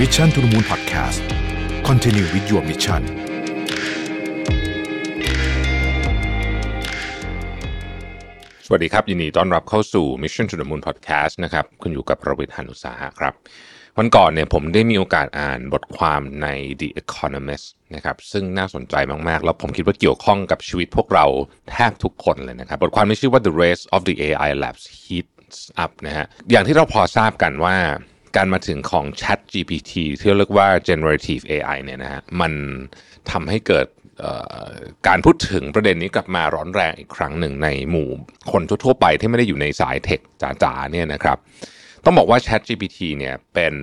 Mission to the Moon Podcast Continue with your mission สวัสดีครับ ยินดีต้อนรับเข้าสู่ Mission to the Moon Podcast นะครับคุณอยู่กับประวิทยานุสาหะครับ วันก่อนเนี่ยผมได้มีโอกาสอ่านบทความใน The Economist นะครับซึ่งน่าสนใจมาก ๆ แล้วผมคิดว่าเกี่ยวข้องกับชีวิตพวกเราแทบทุกคนเลยนะครับ บทความนี้ชื่อว่า The Race of the AI Labs Heats Up นะฮะอย่างที่เราพอทราบกันว่า การมาถึงของ Chat GPT ที่เรียกว่า generative AI เนี่ยนะฮะมันทำให้เกิดการพูดถึงประเด็นนี้กลับมาร้อนแรงอีกครั้งหนึ่งในหมู่คนทั่วๆไปที่ไม่ได้อยู่ในสายเทคจ๋าๆเนี่ยนะครับ ต้องบอกว่า Chat GPT เนี่ยเป็น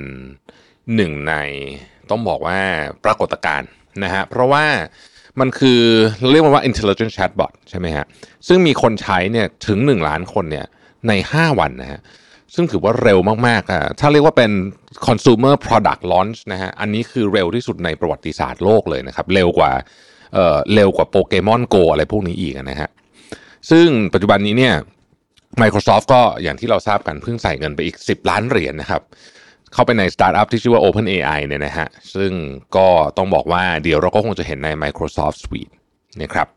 หนึ่งในต้องบอกว่าปรากฏการณ์นะฮะเพราะว่ามันคือเรียกมันว่า intelligent chatbot ใช่ไหมฮะซึ่งมีคนใช้เนี่ยถึง 1 ล้านคนเนี่ยใน 5 วันนะฮะ ซึ่งถือว่าเร็วมากๆอะถ้าเรียกว่าเป็น consumer product launch นะฮะอันนี้คือเร็วที่สุดในประวัติศาสตร์โลกเลยนะครับ เร็วกว่าเอ่อเร็วกว่าโปเกมอนโกอะไรพวกนี้อีกนะฮะซึ่งปัจจุบันนี้เนี่ย Microsoft ก็อย่างที่เราทราบกันเพิ่งใส่เงินไปอีก 10 ล้านเหรียญนะครับ เข้าไปในสตาร์ทอัพที่ชื่อว่า OpenAI เนี่ยนะฮะซึ่งก็ต้องบอกว่าเดี๋ยวเราก็คงจะเห็นใน Microsoft Suite นะครับ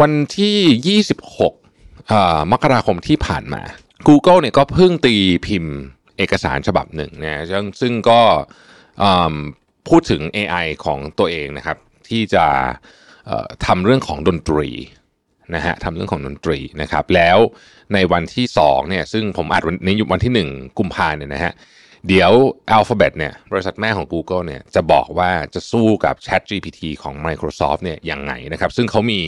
วันที่ 26มกราคมที่ผ่านมา Google เนี่ยก็เพิ่งตีพิมพ์เอกสารฉบับหนึ่งนะซึ่งซึ่งก็พูดถึง AI ของตัวเองนะครับ ที่จะทำเรื่องของดนตรีนะฮะทำเรื่องของดนตรีนะครับ แล้วในวันที่2เนี่ยซึ่งผมอัดวันนี้อยู่วันที่ 1 กุมภาเนี่ยนะฮะเดี๋ยว Alphabet เนี่ยบริษัทแม่ของ Google เนี่ยจะบอกว่าจะสู้กับ Chat GPT ของ Microsoft เนี่ยยังไงนะครับ ซึ่งเขามี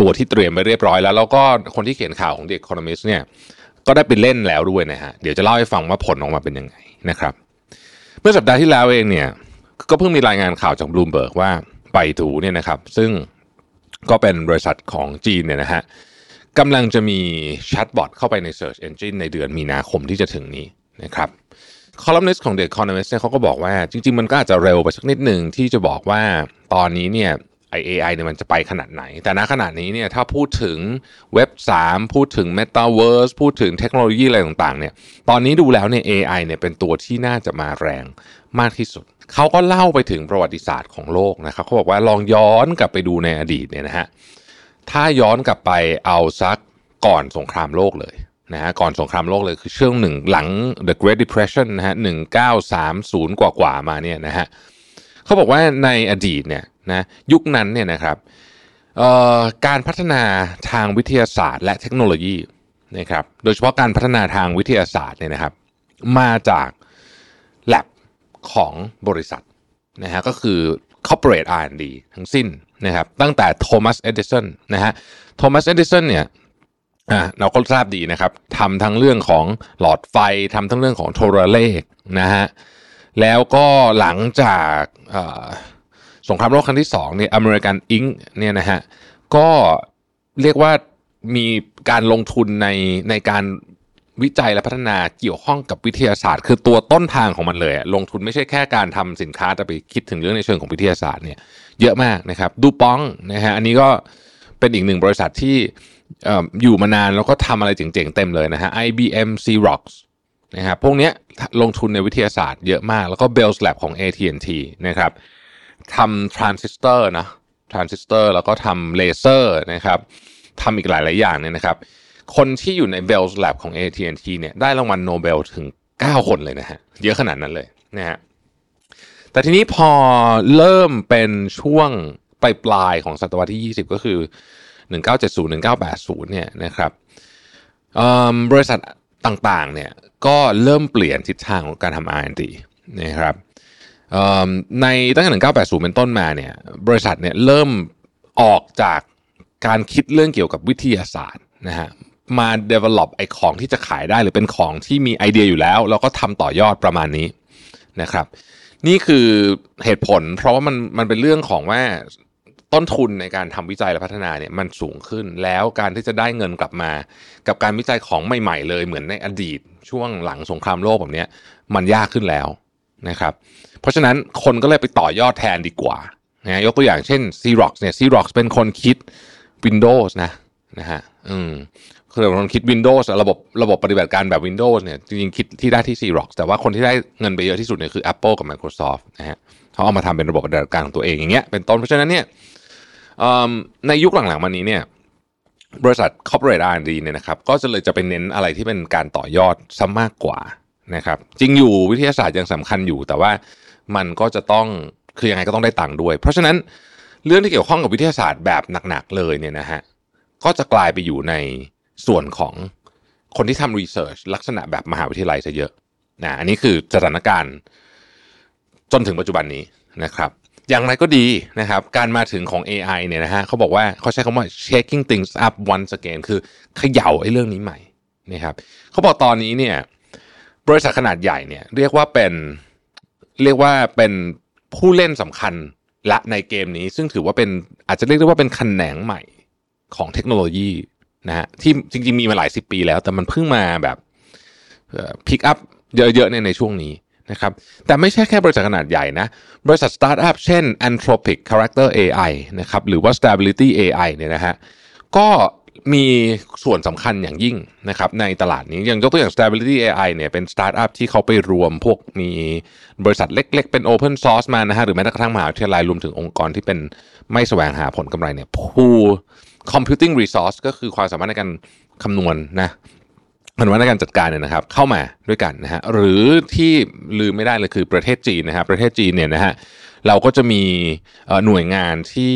ตัวที่เตรียมไว้เรียบร้อยแล้ว แล้วก็คนที่เขียนข่าวของ The Economist เนี่ย ก็ได้ไปเล่นแล้วด้วยนะฮะเดี๋ยวจะเล่าให้ฟังว่าผลออกมาเป็นยังไงนะครับ เมื่อสัปดาห์ที่แล้วเองเนี่ยก็เพิ่งมีรายงานข่าวจาก Bloomberg ว่าไปถูเนี่ยนะครับ ซึ่งก็เป็นบริษัทของจีนเนี่ยนะฮะกำลังจะมีแชทบอทเข้าไปใน Search Engine ในเดือนมีนาคมที่จะถึงนี้นะครับคอลัมนิสต์ของ The Economist เนี่ยเขาก็บอกว่าจริง ๆ มันก็อาจจะเร็วไปสักนิดหนึ่งที่จะบอกว่าตอนนี้เนี่ย ไอ AI เนี่ยมันจะไปขนาดไหน แต่ณขณะนี้เนี่ยถ้าพูดถึงเว็บ 3 พูดถึง Metaverse พูดถึงเทคโนโลยีอะไรต่างๆเนี่ยตอนนี้ดูแล้วเนี่ย AI เนี่ยเป็นตัวที่น่าจะมาแรงมากที่สุด เขาก็เล่าไปถึงประวัติศาสตร์ของโลกนะครับเขาบอกว่าลองย้อนกลับไปดูในอดีตเนี่ยนะฮะถ้าย้อนกลับไปเอาซักก่อนสงครามโลกเลยนะฮะก่อนสงครามโลกเลยคือช่วงหนึ่งหลัง the Great Depression นะฮะหนึ่งเก้าสามศูนย์กว่าๆมาเนี่ยนะฮะเขาบอกว่าในอดีตเนี่ย นะยุคนั้นเนี่ยนะครับการพัฒนาทางวิทยาศาสตร์ และเทคโนโลยีนะครับโดยเฉพาะการพัฒนาทางวิทยาศาสตร์เนี่ยนะครับมาจาก lab ของบริษัทนะฮะก็คือ corporate R&D ทั้งสิ้นนะครับตั้งแต่โทมัสเอดิสันนะฮะโทมัสเอดิสันเนี่ยอ่าเราก็ทราบดีนะครับทำทั้งเรื่องของหลอดไฟทำทั้งเรื่องของโทรเลขนะฮะแล้วก็หลังจากา สงครามโลกครั้งที่สองเนี่ยอเมริกันอิงเนี่ยนะฮะก็เรียกว่ามีการลงทุนในในการวิจัยและพัฒนาเกี่ยวข้องกับวิทยาศาสตร์ คือตัวต้นทางของมันเลยลงทุนไม่ใช่แค่การทำสินค้าแต่ไปคิดถึงเรื่องในเชิงของวิทยาศาสตร์เนี่ยเยอะมากนะครับดูปองนะฮะอันนี้ก็เป็นอีกหนึ่งบริษัทที่ออยู่มานานแล้วก็ทำอะไรเจ๋งๆเต็มเลยนะฮะ IBM Xerox นะครับพวกเนี้ยลงทุนในวิทยาศาสตร์เยอะมากแล้วก็ Bell Lab ของ AT&T นะครับ ทำทรานซิสเตอร์นะทรานซิสเตอร์แล้วก็ทำเลเซอร์นะครับทำอีกหลาย ๆ อย่างเนี่ยนะครับ คนที่อยู่ใน Bell Lab ของ AT&T เนี่ยได้รางวัลโนเบลถึง 9 คนเลยนะฮะเยอะขนาดนั้นเลยนะฮะแต่ทีนี้พอเริ่มเป็นช่วงปลายปลายของศตวรรษที่ 20 ก็คือ 1970 1980 เนี่ยนะครับบริษัทต่าง ๆ เนี่ยก็เริ่มเปลี่ยนทิศทางของการทำ R&D นะครับ ในตั้งแต่ 1980 เป็นต้นมาเนี่ยบริษัทเนี่ยเริ่มออกจากการคิดเรื่องเกี่ยวกับวิทยาศาสตร์นะฮะมา develop ไอ้ของที่จะขายได้หรือเป็นของที่มีไอเดียอยู่แล้ว แล้วก็ทำต่อยอดประมาณนี้นะครับ นี่คือเหตุผล เพราะว่ามันมันเป็นเรื่องของว่าต้นทุนในการทำวิจัยและพัฒนาเนี่ยมันสูงขึ้นแล้วการที่จะได้เงินกลับมา กับการวิจัยของใหม่ ๆ เลยเหมือนในอดีตช่วงหลังสงครามโลกแบบเนี้ยมันยากขึ้นแล้ว นะครับ เพราะฉะนั้นคนก็เลยไปต่อยอดแทนดีกว่านะยกตัวอย่างเช่น Xerox เนี่ย Xerox เป็นคนคิด Windows นะนะฮะอืมคือคนคิด Windows ระบบระบบปฏิบัติการแบบ Windows เนี่ยจริงๆคิดที่ได้ที่ Xerox แต่ว่าคนที่ได้เงินไปเยอะที่สุดเนี่ยคือ Apple กับ Microsoft นะฮะเขาเอามาทำเป็นระบบปฏิบัติการของตัวเองอย่างเงี้ยเป็นต้นเพราะฉะนั้นเนี่ยในยุคหลังๆมานี้เนี่ยบริษัท corporate R&D เนี่ยนะครับก็จะเลยจะไปเน้นอะไรที่เป็นการต่อยอดซะมากกว่า นะครับจริงอยู่วิทยาศาสตร์ยังสำคัญอยู่ แต่ว่ามันก็จะต้องคือยังไงก็ต้องได้ตังค์ด้วย เพราะฉะนั้นเรื่องที่เกี่ยวข้องกับวิทยาศาสตร์แบบหนักๆเลยเนี่ยนะฮะก็จะกลายไปอยู่ในส่วนของคนที่ทำรีเสิร์ชลักษณะแบบมหาวิทยาลัยซะเยอะนะอันนี้คือสถานการณ์จนถึงปัจจุบันนี้นะครับ อย่างไรก็ดีนะครับ การมาถึงของ AI เนี่ยนะฮะเขาบอกว่าเขาใช้คำว่า shaking things up once again คือเขย่าไอ้เรื่องนี้ใหม่นะครับเขาบอกตอนนี้เนี่ย บริษัทขนาดใหญ่เนี่ยเรียกว่าเป็นเรียกว่าเป็นผู้เล่นสำคัญละในเกมนี้ ซึ่งถือว่าเป็นอาจจะเรียกได้ว่าเป็นคันแหนงใหม่ของเทคโนโลยีนะฮะที่จริงๆมีมาหลายสิบปีแล้ว แต่มันเพิ่งมาแบบ pick up เยอะๆในในช่วงนี้นะครับแต่ไม่ใช่แค่บริษัทขนาดใหญ่นะ บริษัทสตาร์ทอัพเช่น Anthropic Character AI นะครับหรือว่า Stability AI เนี่ยนะฮะก็ มีส่วนสำคัญอย่างยิ่งนะครับในตลาดนี้อย่างยกตัวอย่าง Stability AI เนี่ยเป็นสตาร์ทอัพที่เขาไปรวมพวกมีบริษัทเล็ก ๆ เป็น Open Source มานะฮะหรือแม้กระทั่งมหาวิทยาลัยรวมถึงองค์กรที่เป็นไม่แสวงหาผลกำไรเนี่ยผู้ computing resource ก็คือความสามารถในการคำนวณนะมันว่าในการจัดการเนี่ยนะครับเข้ามาด้วยกันนะฮะหรือที่ลืมไม่ได้เลยคือประเทศจีนนะครับประเทศจีนเนี่ยนะฮะ เราก็จะมีหน่วยงานที่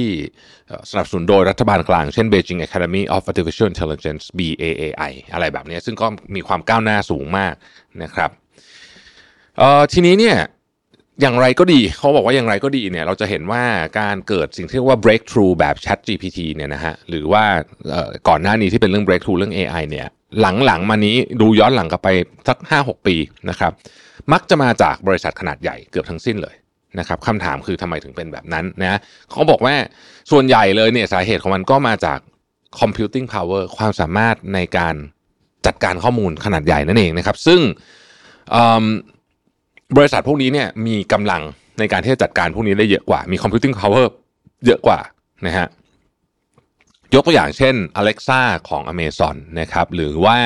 สนับสนุนโดยรัฐบาลกลาง เช่น Beijing Academy of Artificial Intelligence BAAI อะไรแบบนี้ซึ่งก็มีความก้าวหน้าสูงมากนะครับทีนี้เนี่ยอย่างไรก็ดีเขาบอกว่าอย่างไรก็ดีเนี่ยเราจะเห็นว่าการเกิดสิ่งที่เรียกว่า breakthrough แบบ Chat GPT เนี่ยนะฮะหรือว่าก่อนหน้านี้ที่เป็นเรื่อง breakthrough เรื่อง AI เนี่ยหลังๆมานี้ดูย้อนหลังกลับไปสัก 5-6 ปีนะครับมักจะมาจากบริษัทขนาดใหญ่เกือบทั้งสิ้นเลย นะครับคำถามคือทำไมถึงเป็นแบบนั้นนะเขาบอกว่าส่วนใหญ่เลยเนี่ยสาเหตุของมันก็มาจาก computing power ความสามารถในการจัดการข้อมูลขนาดใหญ่นั่นเองนะครับ ซึ่งบริษัทพวกนี้เนี่ยมีกำลังในการที่จะจัดการพวกนี้ได้เยอะกว่า มี computing power เยอะกว่านะฮะยกตัวอย่างเช่น Alexa ของ Amazon นะครับหรือว่า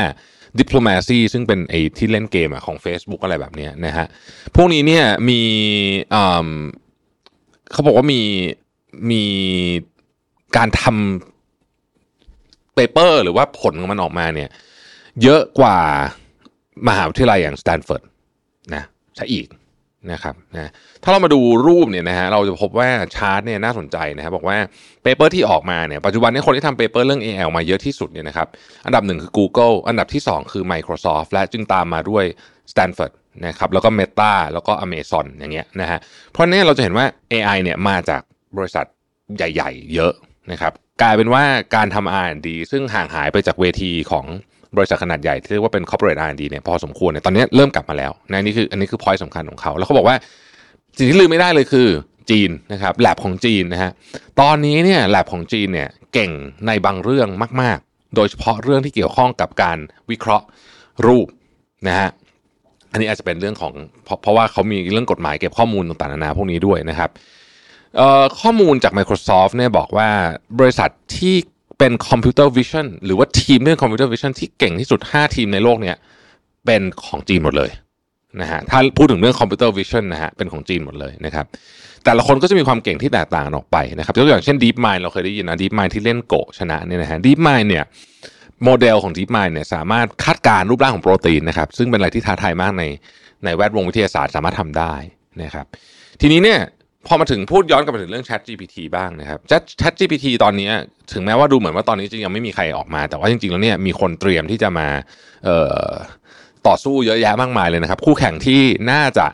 Diplomacy ซึ่งเป็นไอ้ที่เล่นเกมของ Facebook อะไรแบบนี้นะฮะพวกนี้เนี่ยมีเขาบอกว่ามีมีการทำเปเปอร์หรือว่าผลของมันออกมาเนี่ย เยอะกว่ามหาวิทยาลัยอย่างสแตนฟอร์ดนะซะอีก นะครับนะถ้าเรามาดูรูปเนี่ยนะฮะเราจะพบว่าชาร์ตเนี่ยน่าสนใจนะครับบอกว่า paper ที่ออกมาเนี่ยปัจจุบันนี้คนที่ทำ paper เรื่อง AI มาเยอะที่สุดเนี่ยนะครับอันดับหนึ่งคือ Google อันดับที่ 2 คือ Microsoft และจึงตามมาด้วย Stanford นะครับแล้วก็ Meta แล้วก็ Amazon อย่างเงี้ยนะฮะเพราะนี้เราจะเห็นว่า AI เนี่ยมาจากบริษัทใหญ่ ๆ เยอะนะครับกลายเป็นว่าการทำ R&D ซึ่งห่างหายไปจากเวทีของ บริษัทขนาดใหญ่ที่เรียกว่าเป็น corporate R&D เนี่ยพอสมควรเนี่ยตอนนี้เริ่มกลับมาแล้วนะนี่คืออันนี้คือ point สำคัญของเขา แล้วเขาบอกว่าสิ่งที่ลืมไม่ได้เลยคือจีนนะครับแลบของจีนนะฮะตอนนี้เนี่ยแลบของจีนเนี่ยเก่งในบางเรื่องมาก ๆ โดยเฉพาะเรื่องที่เกี่ยวข้องกับการวิเคราะห์รูปนะฮะอันนี้อาจจะเป็นเรื่องของเพราะเพราะว่าเขามีเรื่องกฎหมายเก็บข้อมูลต่างๆนานาพวกนี้ด้วยนะครับข้อมูลจาก Microsoft เนี่ยบอกว่าบริษัทที่ เป็น computer vision หรือว่าทีมเรื่อง computer vision ที่เก่งที่สุด 5 ทีมในโลกเนี่ยเป็นของจีนหมดเลยนะฮะถ้าพูดถึงเรื่อง computer vision นะฮะเป็นของจีนหมดเลยนะครับแต่ละคนก็จะมีความเก่งที่แตกต่างออกไปนะครับยกตัวอย่างเช่น DeepMind เราเคยได้ยินนะ DeepMind ที่เล่นโกะชนะเนี่ยนะฮะ DeepMind เนี่ยโมเดลของ DeepMind เนี่ยสามารถคาดการณ์รูปร่างของโปรตีนนะครับซึ่งเป็นอะไรที่ท้าทายมากในในแวดวงวิทยาศาสตร์สามารถทำได้นะครับทีนี้เนี่ย พอมาถึงพูดย้อนกลับมาถึงเรื่อง Chat GPT บ้างนะครับ Chat GPT ตอนนี้ถึงแม้ว่าดูเหมือนว่าตอนนี้จะยังไม่มีใครออกมา แต่ว่าจริงๆแล้วเนี่ยมีคนเตรียมที่จะมาต่อสู้เยอะแยะมากมายเลยนะครับ คู่แข่งที่น่าจะ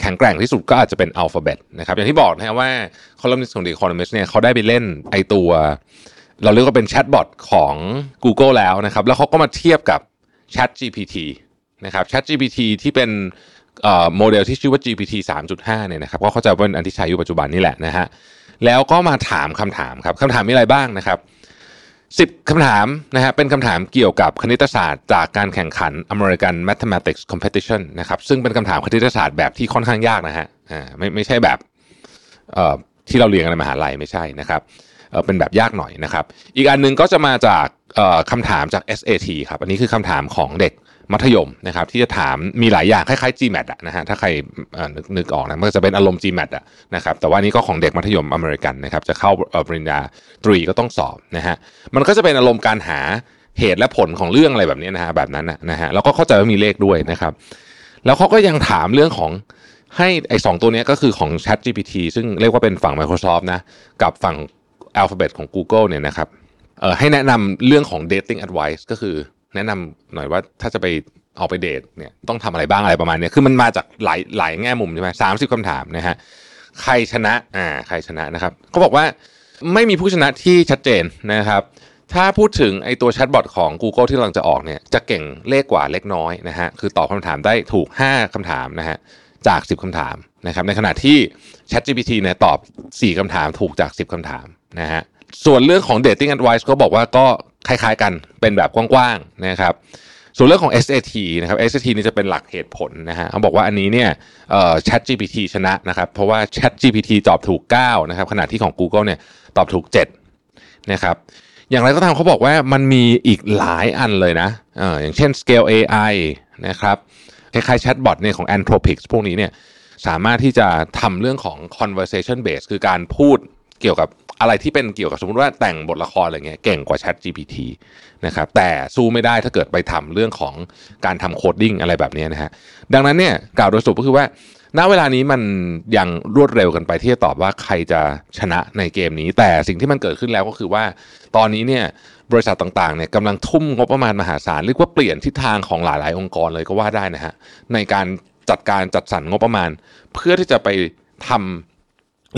แข็งแกร่งที่สุดก็อาจจะเป็น Alphabet นะครับ อย่างที่บอกนะครับว่าคอลัมนิสต์ของ The Economist เนี่ยเขาได้ไปเล่นไอตัว เราเรียกว่าเป็นแชทบอทของ Google แล้วนะครับ แล้วเขาก็มาเทียบกับ Chat GPT นะครับ Chat GPT ที่เป็น โมเดลที่ชื่อว่า GPT 3.5เนี่ยนะครับก็เข้าใจว่าเป็นอันที่ใช้อยู่ปัจจุบันนี่แหละนะฮะแล้วก็มาถามคำถามครับคำถามมีอะไรบ้างนะครับสิบคำถามนะฮะเป็นคำถามเกี่ยวกับคณิตศาสตร์จากการแข่งขัน American Mathematics Competition นะครับซึ่งเป็นคำถามคณิตศาสตร์แบบที่ค่อนข้างยากนะฮะอ่าไม่ไม่ใช่แบบเอ่อที่เราเรียนกันในมหาลัยไม่ใช่นะครับเออเป็นแบบยากหน่อยนะครับ อีกอันหนึงก็จะมาจากคำถามจาก SAT ครับอันนี้คือคำถามของเด็ก มัธยมนะครับ ที่จะถามมีหลายอย่างคล้ายๆ GMAT อะนะฮะถ้าใครนึกนึกออกนะมันจะเป็นอารมณ์ GMAT อะนะครับแต่ว่านี้ก็ของเด็กมัธยมอเมริกันนะครับ จะเข้าปริญญาตรีก็ต้องสอบนะฮะมันก็จะเป็นอารมณ์การหาเหตุและผลของเรื่องอะไรแบบนี้นะฮะแบบนั้นนะฮะแล้วก็เข้าใจว่ามีเลขด้วยนะครับ แล้วเขาก็ยังถามเรื่องของให้ไอ้สองตัวนี้ก็คือของ Chat GPT ซึ่งเรียกว่าเป็นฝั่ง Microsoft นะกับฝั่ง Alphabet ของ Google เนี่ยนะครับเอ่อให้แนะนำเรื่องของ dating advice ก็คือ แนะนำหน่อยว่าถ้าจะไปออกไปเดทเนี่ยต้องทำอะไรบ้างอะไรประมาณเนี้ยคือมันมาจากหลายหลายแง่มุมใช่ไหมสามสิบคำถามนะฮะใครชนะอ่าใครชนะนะครับเขาบอกว่าไม่มีผู้ชนะที่ชัดเจนนะครับถ้าพูดถึงไอตัวแชทบอทของ Google ที่กำลังจะออกเนี่ยจะเก่งเลขกว่าเล็กน้อยนะฮะคือตอบคำถามได้ถูก 5คำถามนะฮะจาก 10คำถามนะครับในขณะที่ ChatGPT เนี่ยตอบ 4คำถามถูกจาก 10คำถามนะฮะ ส่วนเรื่องของ dating advice ก็บอกว่าก็คล้ายๆกันเป็นแบบกว้างๆนะครับส่วนเรื่องของ SAT นะครับ SAT นี่จะเป็นหลักเหตุผลนะฮะเขาบอกว่าอันนี้เนี่ยเอ่อ ChatGPT ชนะนะครับ เพราะว่า ChatGPT ตอบถูก 9 นะครับ ขณะที่ของ Google เนี่ยตอบถูก 7 นะครับ อย่างไรก็ตามเขาบอกว่ามันมีอีกหลายอันเลยนะเอออย่างเช่น Scale AI นะครับ คล้ายๆ Chatbot เนี่ยของ Anthropic พวกนี้เนี่ยสามารถที่จะทำเรื่องของ conversation base คือการพูดเกี่ยวกับ อะไรที่เป็นเกี่ยวกับสมมติว่าแต่งบทละครอะไรเงี้ยเก่งกว่า Chat GPT นะครับแต่สู้ไม่ได้ถ้าเกิดไปทำเรื่องของการทำโคดดิ้งอะไรแบบนี้นะฮะดังนั้นเนี่ยกล่าวโดยสรุปก็คือว่าณเวลานี้มันยังรวดเร็วกันไปที่จะตอบว่าใครจะชนะในเกมนี้ แต่สิ่งที่มันเกิดขึ้นแล้วก็คือว่า ตอนนี้เนี่ยบริษัทต่างๆเนี่ยกำลังทุ่มงบประมาณมหาศาลเรียกว่าเปลี่ยนทิศทางของหลายๆ องค์กรเลยก็ว่าได้นะฮะในการจัดการจัดสรรงบประมาณ เพื่อที่จะไปทำ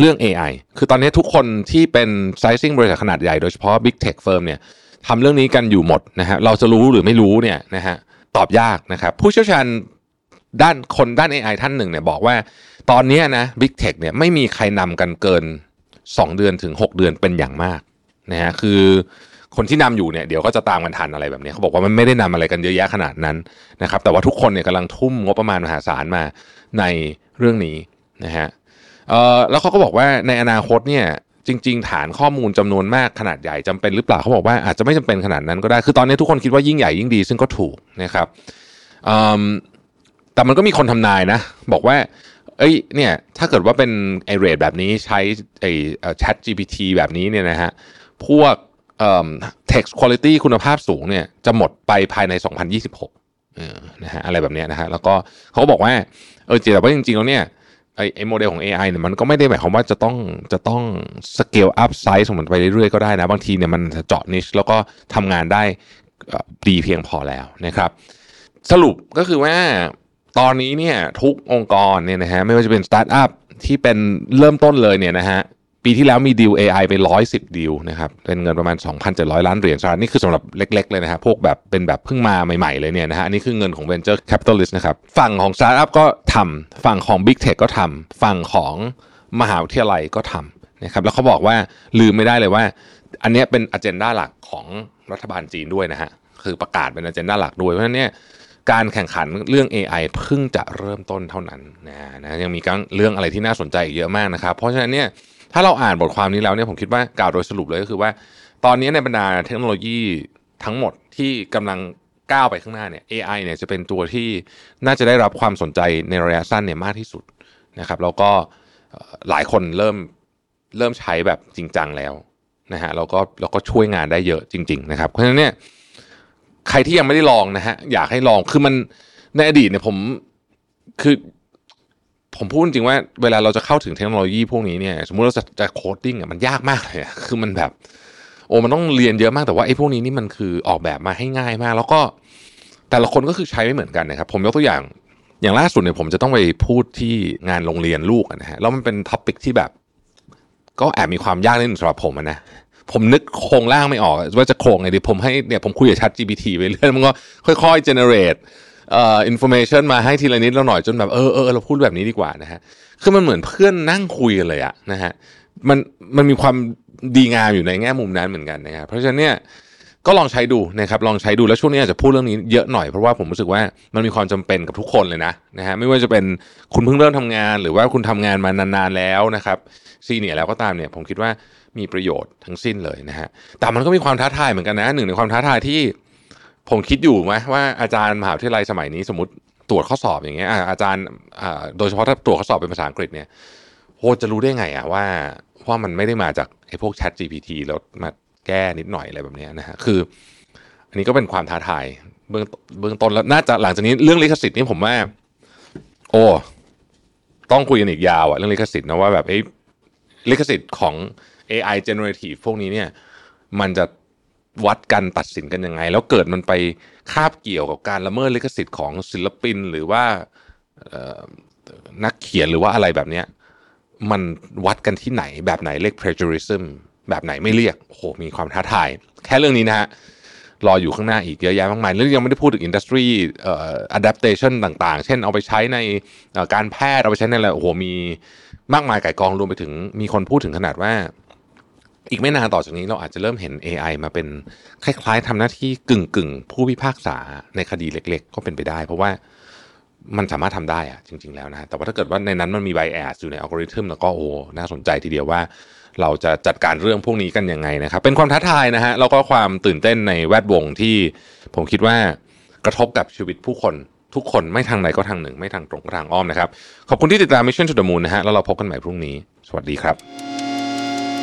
เรื่อง AI คือตอนนี้ทุกคนที่เป็น sizing บริษัทขนาดใหญ่โดยเฉพาะ big tech firm เนี่ยทำเรื่องนี้กันอยู่หมดนะฮะเราจะรู้หรือไม่รู้เนี่ยนะฮะตอบยากนะครับผู้เชี่ยวชาญด้านคนด้าน AI ท่านหนึ่งเนี่ยบอกว่าตอนนี้นะ big tech เนี่ยไม่มีใครนำกันเกิน 2 เดือนถึง 6 เดือนเป็นอย่างมากนะฮะคือคนที่นำอยู่เนี่ยเดี๋ยวก็จะตามกันทันอะไรแบบนี้เขาบอกว่ามันไม่ได้นำอะไรกันเยอะแยะขนาดนั้นนะครับแต่ว่าทุกคนเนี่ยกำลังทุ่มงบประมาณมหาศาลมาในเรื่องนี้นะฮะ เออแล้วเขาก็บอกว่าในอนาคตเนี่ยจริง ๆ ฐานข้อมูลจำนวนมากขนาดใหญ่จำเป็นหรือเปล่าเขาบอกว่าอาจจะไม่จำเป็นขนาดนั้นก็ได้คือตอนนี้ทุกคนคิดว่ายิ่งใหญ่ยิ่งดี ซึ่งก็ถูกนะครับแต่มันก็มีคนทำนายนะ บอกว่า เอ้ยเนี่ยถ้าเกิดว่าเป็นไอ rate แบบนี้ใช้ไอเอ่อ Chat GPT แบบนี้เนี่ยนะฮะพวกเอ่อ text quality คุณภาพสูงเนี่ยจะหมดไปภายใน 2026เออนะฮะอะไรแบบเนี้ยนะฮะแล้วก็เขาก็บอกว่าเออแต่ว่าจริงๆแล้วเนี่ย ไอ้โมเดลของ AI เนี่ยมันก็ไม่ได้หมายความว่าจะต้องจะต้อง scale up size ของมันไปเรื่อยๆก็ได้นะ บางทีเนี่ยมันจะเจาะ niche แล้วก็ทำงานได้ดีเพียงพอแล้วนะครับ สรุปก็คือว่าตอนนี้เนี่ยทุกองค์กรเนี่ยนะฮะไม่ว่าจะเป็นสตาร์ทอัพที่เป็นเริ่มต้นเลยเนี่ยนะฮะ ปีที่แล้วมีดีล AI ไป 110 ดีลนะครับเป็นเงินประมาณ 2,700 ล้านเหรียญสหรัฐนี่คือสำหรับเล็ก ๆ เลยนะฮะพวกแบบเป็นแบบเพิ่งมาใหม่ ๆ เลยเนี่ยนะฮะอันนี้คือเงินของ Venture Capitalist นะครับ ฝั่งของสตาร์ทอัพก็ทำฝั่งของ Big Tech ก็ทำฝั่งของมหาวิทยาลัยก็ทำนะครับแล้วเขาบอกว่าลืมไม่ได้เลยว่า อันนี้เป็นอ g e n d a หลักของรัฐบาลจีนด้วยนะฮะคือประกาศเป็นอ g e n d a หลักด้วยเพราะฉะนั้นเนี่ยการแข่งขันเรื่อง AI เพิ่งจะเริ่มต้นเท่านั้นนะนะยังมีการเรื่องอะไรที่น่าสนใจอีกเยอะมากนะครับ เพราะฉะนั้นเนี่ย ถ้าเราอ่านบทความนี้แล้วเนี่ยผมคิดว่ากล่าวโดยสรุปเลยก็คือว่า ตอนนี้ในบรรดาเทคโนโลยีทั้งหมดที่กำลังก้าวไปข้างหน้าเนี่ย AI เนี่ยจะเป็นตัวที่น่าจะได้รับความสนใจในระยะสั้นเนี่ยมากที่สุดนะครับ แล้วก็หลายคนเริ่มเริ่มใช้แบบจริงจังแล้วนะฮะแล้วก็แล้วก็ช่วยงานได้เยอะจริง ๆ นะครับ เพราะฉะนั้นเนี่ยใครที่ยังไม่ได้ลองนะฮะอยากให้ลองคือมันในอดีตเนี่ยผมคือ ผมพูดจริงว่าเวลาเราจะเข้าถึงเทคโนโลยีพวกนี้เนี่ยสมมุติเราจะจะโคดดิ้งอะมันยากมากเลยคือมันแบบ โอ้มันต้องเรียนเยอะมากแต่ว่าไอ้พวกนี้นี่มันคือออกแบบมาให้ง่ายมาก แล้วก็แต่ละคนก็คือใช้ไม่เหมือนกันนะครับ ผมยกตัวอย่างอย่างล่าสุดเนี่ยผมจะต้องไปพูดที่งานโรงเรียนลูกนะฮะแล้วมันเป็น topic ที่แบบ ก็แอบมีความยากนิดหนึ่งสำหรับผมนะผมนึกโครงร่างไม่ออกว่าจะโครงไงดีผมให้เนี่ยผมคุยกับ Chat GPT ไปเรื่อยมันก็ค่อยๆ generate เอ่อ information มาให้ทีละนิดละหน่อยจนแบบเออเออเราพูดแบบนี้ดีกว่านะฮะคือมันเหมือนเพื่อนนั่งคุยกันเลยอะนะฮะมันมันมีความดีงามอยู่ในแง่มุมนั้นเหมือนกันนะครับเพราะฉะนั้นเนี่ยก็ลองใช้ดูนะครับลองใช้ดูแล้วช่วงนี้อาจจะพูดเรื่องนี้เยอะหน่อยเพราะว่าผมรู้สึกว่ามันมีความจำเป็นกับทุกคนเลยนะนะฮะไม่ว่าจะเป็นคุณเพิ่งเริ่มทำงาน หรือว่าคุณทำงานมานานๆแล้วนะครับซีเนียแล้วก็ตามเนี่ยผมคิดว่ามีประโยชน์ทั้งสิ้นเลยนะฮะแต่มันก็มีความท้าทายเหมือนกันนะหนึ่งในความท้าทายที่ ผมคิดอยู่ไหมว่าอาจารย์มหาวิทยาลัยสมัยนี้สมมติตรวจข้อสอบอย่างเงี้ยอาจารย์โดยเฉพาะถ้าตรวจข้อสอบเป็นภาษาอังกฤษเนี่ยโหจะรู้ได้ไงอะว่าว่ามันไม่ได้มาจากไอ้พวก Chat GPT แล้วมาแก้นิดหน่อยอะไรแบบเนี้ยนะฮะคือ อันนี้ก็เป็นความท้าทายเบื้องเบื้องต้นแล้วน่าจะหลังจากนี้เรื่องลิขสิทธิ์นี่ผมว่า โอ้ต้องคุยกันอีกยาวอะเรื่องลิขสิทธิ์นะว่าแบบไอ้ลิขสิทธิ์ของ AI generative พวกนี้เนี่ย มันจะ วัดกันตัดสินกันยังไง แล้วเกิดมันไปคาบเกี่ยวกับการละเมิดลิขสิทธิ์ของศิลปินหรือว่านักเขียนหรือว่าอะไรแบบเนี้ยมันวัดกันที่ไหนแบบไหนเรียก plagiarism แบบไหนไม่เรียก โอ้โห มีความท้าทาย แค่เรื่องนี้นะฮะ รออยู่ข้างหน้าอีกเยอะแยะมากมายแล้วยังไม่ได้พูดถึงอินดัสทรีเอ่อ adaptation ต่างๆ เช่นเอาไปใช้ในการแพทย์เอาไปใช้ในอะไร โอ้โห มีมากมายไก่กองรวมไปถึงมีคนพูดถึงขนาดว่า อีกไม่นานต่อจากนี้เราอาจจะเริ่มเห็น AI มาเป็นคล้าย ๆทำหน้าที่กึ่งๆ ผู้พิพากษาในคดีเล็ก ๆ ก็เป็นไปได้ เพราะว่ามันสามารถทำได้อะจริง ๆ แล้วนะแต่ว่าถ้าเกิดว่าในนั้นมันมีไบแอสอยู่ในอัลกอริทึมแล้วก็โอ้น่าสนใจทีเดียวว่าเราจะจัดการเรื่องพวกนี้กันยังไงนะครับ เป็นความท้าทายนะฮะแล้วก็ความตื่นเต้นในแวดวงที่ผมคิดว่ากระทบกับชีวิตผู้คนทุกคนไม่ทางไหนก็ทางหนึ่ง ไม่ทางตรงก็ทางอ้อมนะครับ ขอบคุณที่ติดตาม Mission to the Moon นะฮะแล้วเราพบกันใหม่พรุ่งนี้ สวัสดีครับ